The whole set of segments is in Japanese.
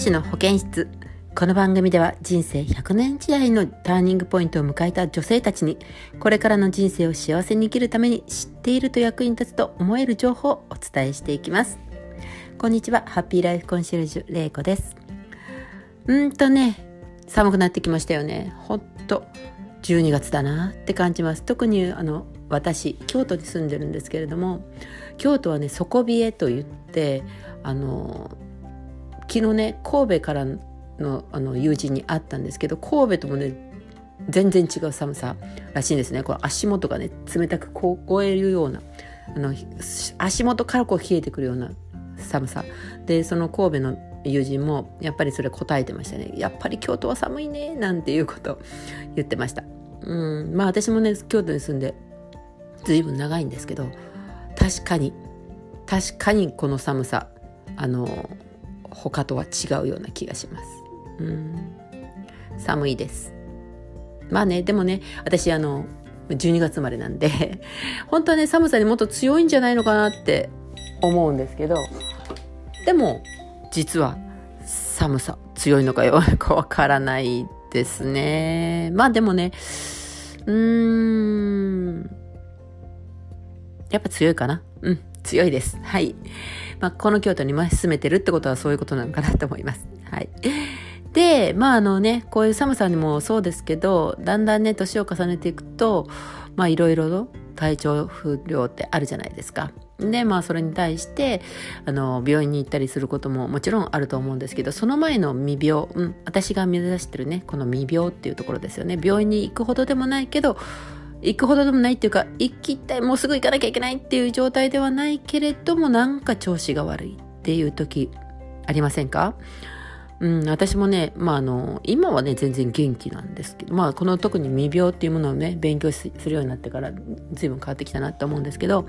子の保健室。この番組では人生100年時代のターニングポイントを迎えた女性たちにこれからの人生を幸せに生きるために知っていると役に立つと思える情報をお伝えしていきます。こんにちはハッピーライフコンシェルジュれいこです。うんとね寒くなってきましたよね。ほんと。12月だなって感じます。特にあの私京都に住んでるんですけれども京都はね底冷えと言ってあの昨日ね神戸からのあの友人に会ったんですけど神戸ともね全然違う寒さらしいんですね。こう足元がね冷たく凍えるようなあの足元からこう冷えてくるような寒さ。でその神戸の友人もやっぱりそれ答えてましたね。やっぱり京都は寒いねなんていうこと言ってました。うんまあ私もね京都に住んで随分長いんですけど確かに確かにこの寒さあの他とは違うような気がします。うん寒いです。まあねでもね私あの12月生まれなんで 本当はね寒さにもっと強いんじゃないのかなって思うんですけどでも実は寒さ強いのか弱いのかわからないですね。まあでもねうーんやっぱ強いかなうん強いです。はい。まあ、この京都に進めてるってことはそういうことなのかなと思います。はい。で、まああのね、こういう寒さにもそうですけど、だんだんね、年を重ねていくと、まあいろいろの体調不良ってあるじゃないですか。で、まあそれに対して、あの、病院に行ったりすることももちろんあると思うんですけど、その前の未病、うん、私が目指してるね、この未病っていうところですよね。病院に行くほどでもないけど、行くほどでもないっていうか行きたいもうすぐ行かなきゃいけないっていう状態ではないけれどもなんか調子が悪いっていう時ありませんか？うん、私もね、まあ、あの今はね全然元気なんですけど、まあ、この特に未病っていうものをね勉強するようになってから随分変わってきたなと思うんですけど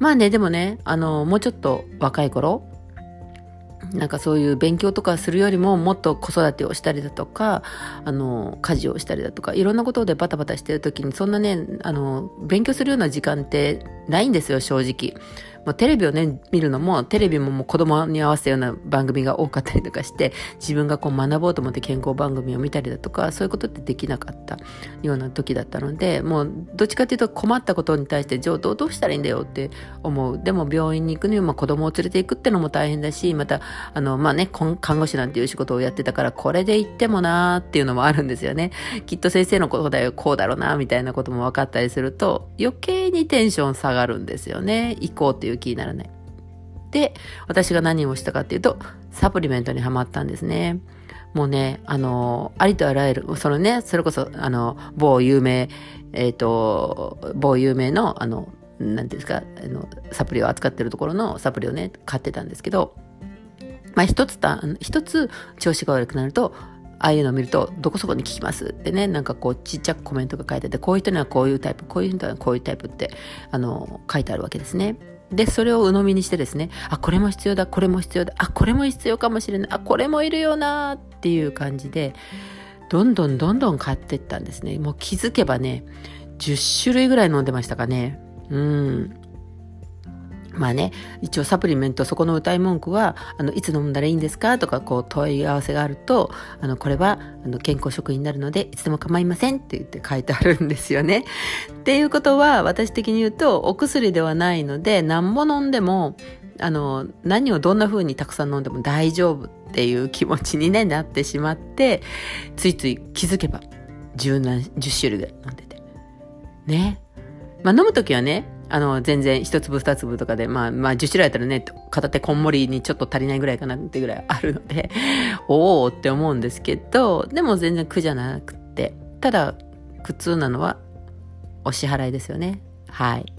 まあねでもねあのもうちょっと若い頃なんかそういう勉強とかするよりももっと子育てをしたりだとか、あの、家事をしたりだとか、いろんなことでバタバタしてる時に、そんなね、あの、勉強するような時間ってないんですよ、正直。もうテレビをね、見るのも、テレビももう子供に合わせたような番組が多かったりとかして、自分がこう学ぼうと思って健康番組を見たりだとか、そういうことってできなかったような時だったので、もうどっちかっていうと困ったことに対して、じゃあどうしたらいいんだよって思う。でも病院に行くには、まあ子供を連れて行くってのも大変だし、また、あの、まあね、看護師なんていう仕事をやってたから、これで行ってもなーっていうのもあるんですよね。きっと先生のことだよ、こうだろうな、みたいなことも分かったりすると、余計にテンション下がるんですよね。行こうっていう気にならない。で、私が何をしたかっていうと、サプリメントにはまったんですね。もうね、あの、ありとあらゆる、そのね、それこそ、あの、某有名、えっ、ー、と、某有名の、あの、なんていうんですか、あの、サプリを扱ってるところのサプリをね、買ってたんですけど、まあ一つた、一つ調子が悪くなると、ああいうのを見ると、どこそこに効きますってね、なんかこうちっちゃくコメントが書いてて、こういう人にはこういうタイプ、こういう人にはこういうタイプって、あの、書いてあるわけですね。で、それを鵜呑みにしてですね、あ、これも必要だ、これも必要だ、あ、これも必要かもしれない、あ、これもいるよなっていう感じで、どんどんどんどん買っていったんですね。もう気づけばね、10種類ぐらい飲んでましたかね。うん。まあね、一応サプリメント、そこの歌い文句は、あの、いつ飲んだらいいんですか？とか、こう、問い合わせがあると、あの、これは、あの、健康食品になるので、いつでも構いませんって言って書いてあるんですよね。っていうことは、私的に言うと、お薬ではないので、何も飲んでも、あの、何をどんな風にたくさん飲んでも大丈夫っていう気持ちに、ね、なってしまって、ついつい気づけば、十何、十種類ぐらい飲んでて。ね。まあ飲むときはね、あの、全然一粒二粒とかで、まあ、まあ、10種類あったらね、片手こんもりにちょっと足りないぐらいかなってぐらいあるので、おおって思うんですけど、でも全然苦じゃなくて、ただ、苦痛なのは、お支払いですよね。はい。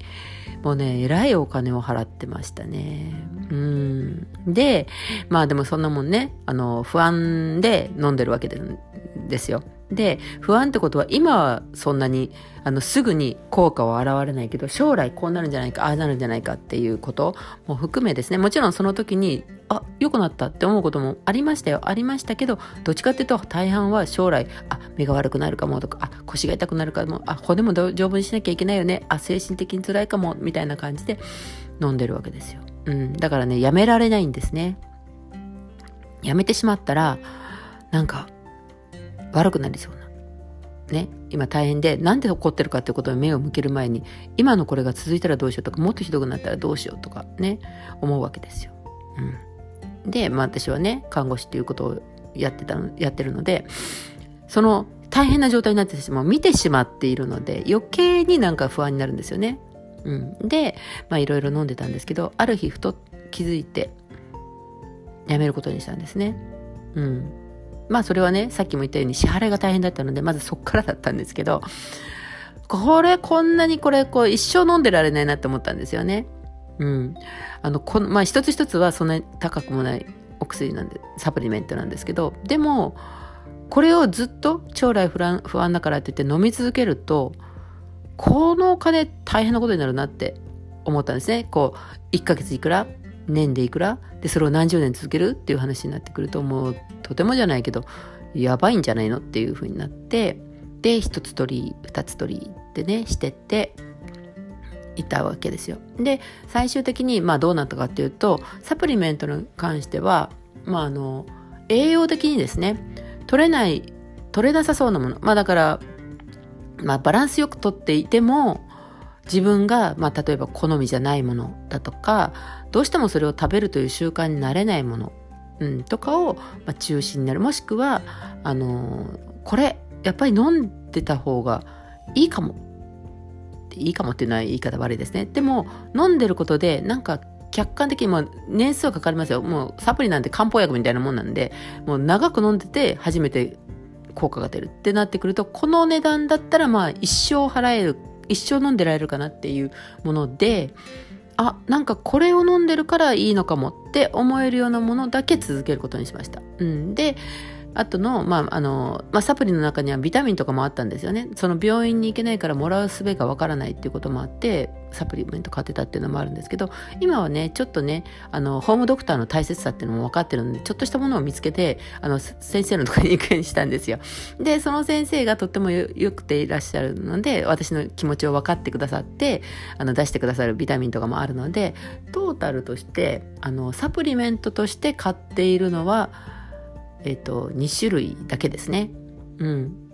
もうね、えらいお金を払ってましたね。うん。で、まあでもそんなもんね、あの、不安で飲んでるわけですよ。で、不安ってことは今はそんなにあのすぐに効果は現れないけど将来こうなるんじゃないかああなるんじゃないかっていうことも含めですね。もちろんその時にあ良くなったって思うこともありましたよ。ありましたけどどっちかっていうと大半は将来あ目が悪くなるかもとかあ腰が痛くなるかもあ骨も丈夫にしなきゃいけないよねあ精神的に辛いかもみたいな感じで飲んでるわけですよ、うん、だからねやめられないんですね。やめてしまったらなんか悪くなりそうなね今大変でなんで怒ってるかってことに目を向ける前に今のこれが続いたらどうしようとかもっとひどくなったらどうしようとかね思うわけですよ。うん、で、まあ、私はね看護師っていうことをやってたのやってるのでその大変な状態になってしまう見てしまっているので余計になんか不安になるんですよね。うん、でまあいろいろ飲んでたんですけどある日ふと気づいてやめることにしたんですね。うん。まあそれはね、さっきも言ったように支払いが大変だったので、まずそっからだったんですけど、これこんなにこれこう一生飲んでられないなって思ったんですよね。うん。あの、この、まあ一つ一つはそんなに高くもないお薬なんで、サプリメントなんですけど、でも、これをずっと将来不安不安だからって言って飲み続けると、このお金大変なことになるなって思ったんですね。こう、1ヶ月いくら年でいくら？でそれを何十年続けるっていう話になってくるともうとてもじゃないけどやばいんじゃないのっていう風になってで一つ取り二つ取りってねしてっていたわけですよ。で最終的にまあどうなったかっていうとサプリメントに関してはまああの栄養的にですね取れない取れなさそうなものまあだからまあバランスよく取っていても自分が、まあ、例えば好みじゃないものだとかどうしてもそれを食べるという習慣になれないもの、うん、とかを、まあ、中心になる。もしくはあのー、これやっぱり飲んでた方がいいかも。いいかもっていうのは言い方悪いですね。でも飲んでることでなんか客観的にも年数はかかりますよ。もうサプリなんて漢方薬みたいなもんなんでもう長く飲んでて初めて効果が出る。ってなってくるとこの値段だったらまあ一生払える一生飲んでられるかなっていうものであなんかこれを飲んでるからいいのかもって思えるようなものだけ続けることにしました。うん、であとの、まあ、あの、まあ、サプリの中にはビタミンとかもあったんですよね。その病院に行けないからもらう術がわからないっていうこともあって、サプリメント買ってたっていうのもあるんですけど、今はね、ちょっとね、あの、ホームドクターの大切さっていうのも分かってるので、ちょっとしたものを見つけて、あの、先生のところに行くようにしたんですよ。で、その先生がとってもよくていらっしゃるので、私の気持ちを分かってくださって、あの、出してくださるビタミンとかもあるので、トータルとして、あの、サプリメントとして買っているのは、えっ、ー、と、2種類だけですね。うん。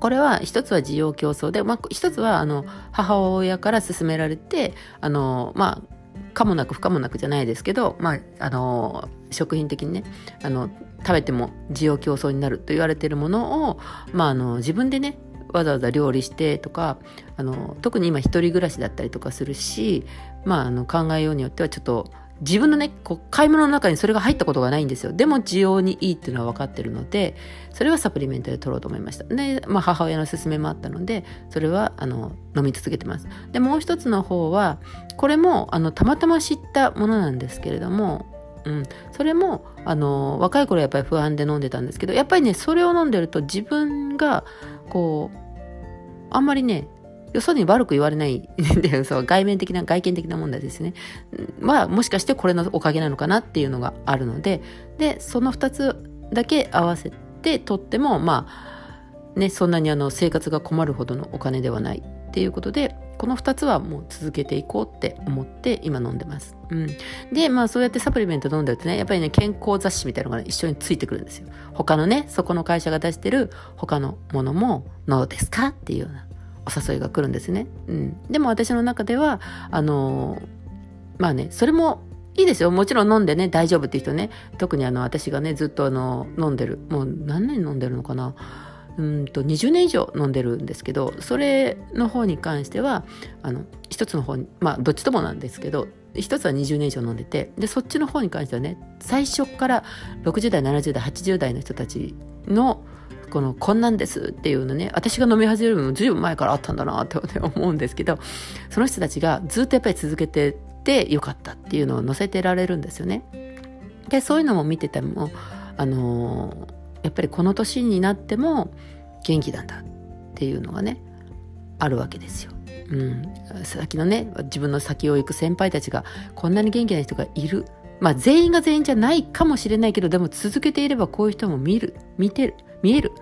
これは一つは需要競争で、まあ、一つはあの母親から勧められてあのまあ可もなく不可もなくじゃないですけど、まあ、あの食品的にねあの食べても需要競争になると言われているものを、まあ、あの自分でねわざわざ料理してとかあの特に今一人暮らしだったりとかするし、まあ、あの考えようによってはちょっと自分のね、こう買い物の中にそれが入ったことがないんですよ。でも需要にいいっていうのは分かってるので、それはサプリメントで取ろうと思いました。で、まあ母親の勧めもあったので、それはあの飲み続けてます。で、もう一つの方は、これもあのたまたま知ったものなんですけれども、うん、それもあの若い頃やっぱり不安で飲んでたんですけどやっぱりねそれを飲んでると自分がこうあんまりねよそに悪く言われないで そう外面的な外見的な問題ですねはもしかしてこれのおかげなのかなっていうのがあるのででその2つだけ合わせてとってもまあねそんなにあの生活が困るほどのお金ではないっていうことでこの2つはもう続けていこうって思って今飲んでます。うん、でまあそうやってサプリメント飲んでるとねやっぱりね健康雑誌みたいなのが、ね、一緒についてくるんですよ。他のねそこの会社が出してる他のものもどうですかっていうようなお誘いが来るんですね。うん、でも私の中ではあのまあねそれもいいですよ。もちろん飲んでね大丈夫っていう人ね。特にあの私がねずっとあの飲んでる。もう何年飲んでるのかな。うんと20年以上飲んでるんですけどそれの方に関してはあの一つの方にまあどっちともなんですけど一つは20年以上飲んでてでそっちの方に関してはね最初から60代70代80代の人たちのこのこんなんですっていうのね私が飲み始めるのもずいぶん前からあったんだなって 思うんですけどその人たちがずっとやっぱり続けててよかったっていうのを載せてられるんですよね。でそういうのも見ててもあの、やっぱりこの年になっても元気なんだっていうのがねあるわけですよ。うん、先のね自分の先を行く先輩たちがこんなに元気な人がいる。まあ全員が全員じゃないかもしれないけどでも続けていればこういう人も見る。見てる。見える。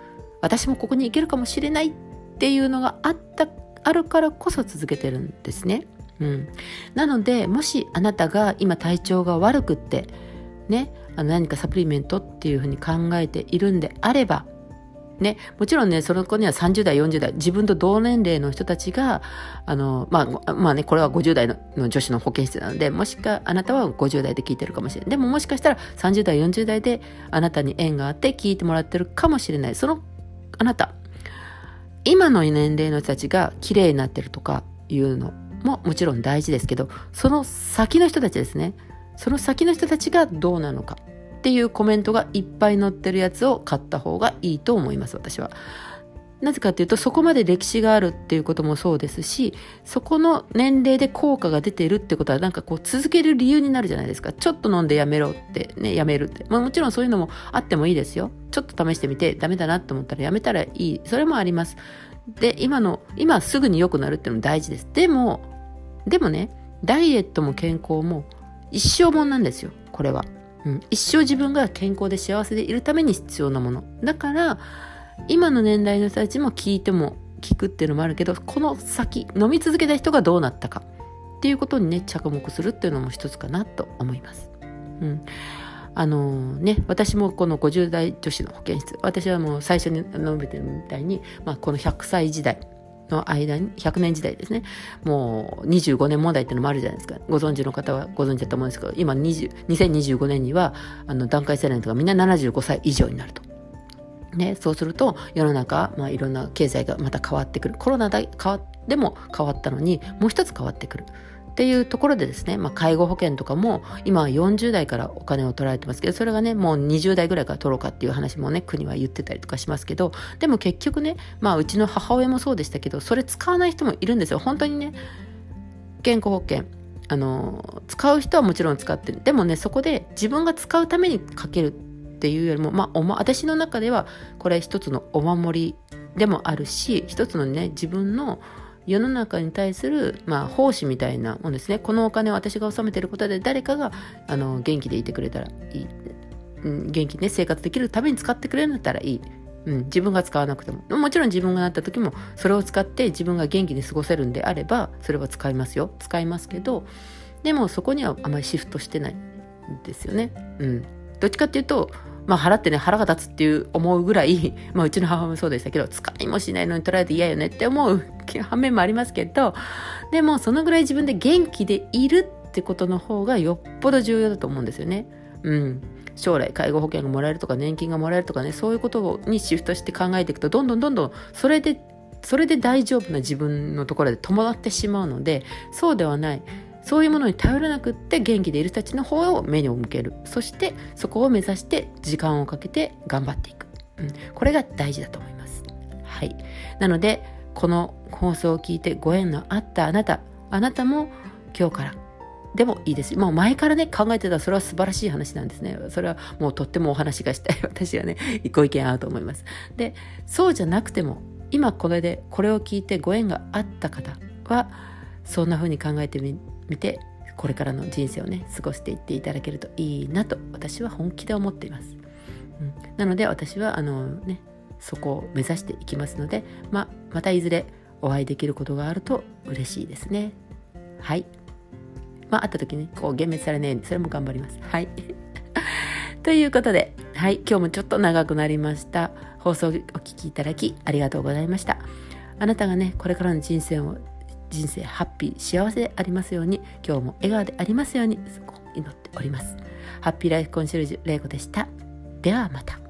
私もここに行けるかもしれないっていうのがあったあるからこそ続けてるんですね。うん、なのでもしあなたが今体調が悪くってねあの何かサプリメントっていうふうに考えているんであればね、もちろんね、その子には30代、40代、自分と同年齢の人たちが、あの、まあ、まあね、これは50代の女子の保健室なので、もしか、あなたは50代で聞いてるかもしれない。でももしかしたら30代、40代であなたに縁があって聞いてもらってるかもしれない。その、あなた、今の年齢の人たちが綺麗になってるとかいうのももちろん大事ですけど、その先の人たちですね。その先の人たちがどうなのか。っていうコメントがいっぱい載ってるやつを買った方がいいと思います私は。なぜかっていうとそこまで歴史があるっていうこともそうですしそこの年齢で効果が出てるってことはなんかこう続ける理由になるじゃないですか。ちょっと飲んでやめろってねやめるって、まあ、もちろんそういうのもあってもいいですよ。ちょっと試してみてダメだなと思ったらやめたらいい。それもあります。で今の今すぐに良くなるっていうのも大事です。でもでもねダイエットも健康も一生もんなんですよこれは。うん、一生自分が健康で幸せでいるために必要なもの。だから今の年代の人たちも聞いても聞くっていうのもあるけどこの先飲み続けた人がどうなったか。っていうことにね着目するっていうのも一つかなと思います。うん。あの、ね、私もこの50代女子の保健室私はもう最初に述べてるみたいに、まあ、この100歳時代の間に、100年時代ですね。もう25年問題ってのもあるじゃないですか。ご存知の方はご存知だと思うんですけど、今20 2025年には、あの、段階世代とかみんな75歳以上になると。ね、そうすると世の中、まあ、いろんな経済がまた変わってくるコロナで変わでも変わったのにもう一つ変わってくるっていうところでですね、まあ、介護保険とかも今は40代からお金を取られてますけどそれがねもう20代ぐらいから取ろうかっていう話もね国は言ってたりとかしますけどでも結局ねまあうちの母親もそうでしたけどそれ使わない人もいるんですよ。本当にね健康保険あの使う人はもちろん使ってる。でもねそこで自分が使うためにかけるっていうよりも、まあ、おま、私の中ではこれ一つのお守りでもあるし一つのね自分の世の中に対する、まあ、奉仕みたいなもんですね。このお金を私が納めてることで誰かがあの元気でいてくれたらいい、うん、元気にね生活できるために使ってくれるんだったらいい、うん、自分が使わなくてももちろん自分がなった時もそれを使って自分が元気に過ごせるんであればそれは使いますよ。使いますけどでもそこにはあまりシフトしてないんですよね、うん、どっちかっていうとまあ、払ってね、腹が立つっていう思うぐらい、まあ、うちの母もそうでしたけど、使いもしないのに取られて嫌よねって思う 反面もありますけど、でも、そのぐらい自分で元気でいるってことの方がよっぽど重要だと思うんですよね。うん。将来介護保険がもらえるとか年金がもらえるとかねそういうことにシフトして考えていくとどんどんどんどんそれでそれで大丈夫な自分のところで伴ってしまうのでそうではないそういうものに頼らなくって元気でいる人たちの方を目に向ける。そしてそこを目指して時間をかけて頑張っていく、うん、これが大事だと思います。はい。なのでこの放送を聞いてご縁のあったあなたあなたも今日からでもいいです。もう前からね考えてたそれは素晴らしい話なんですね。それはもうとってもお話がしたい。私はねご意見合うと思います。でそうじゃなくても今これでこれを聞いてご縁があった方はそんな風に考えてみ見てこれからの人生をね過ごしていっていただけるといいなと私は本気で思っています、うん、なので私はあのねそこを目指していきますので、まあ、またいずれお会いできることがあると嬉しいですね。はい。まあ会った時ねこう幻滅されないようにそれも頑張ります。はい。ということで、はい、今日もちょっと長くなりました。放送お聴きいただきありがとうございました。あなたがね、これからの人生を人生ハッピー幸せでありますように今日も笑顔でありますようにそこ祈っております。ハッピーライフコンシェルジュ玲子でした。ではまた。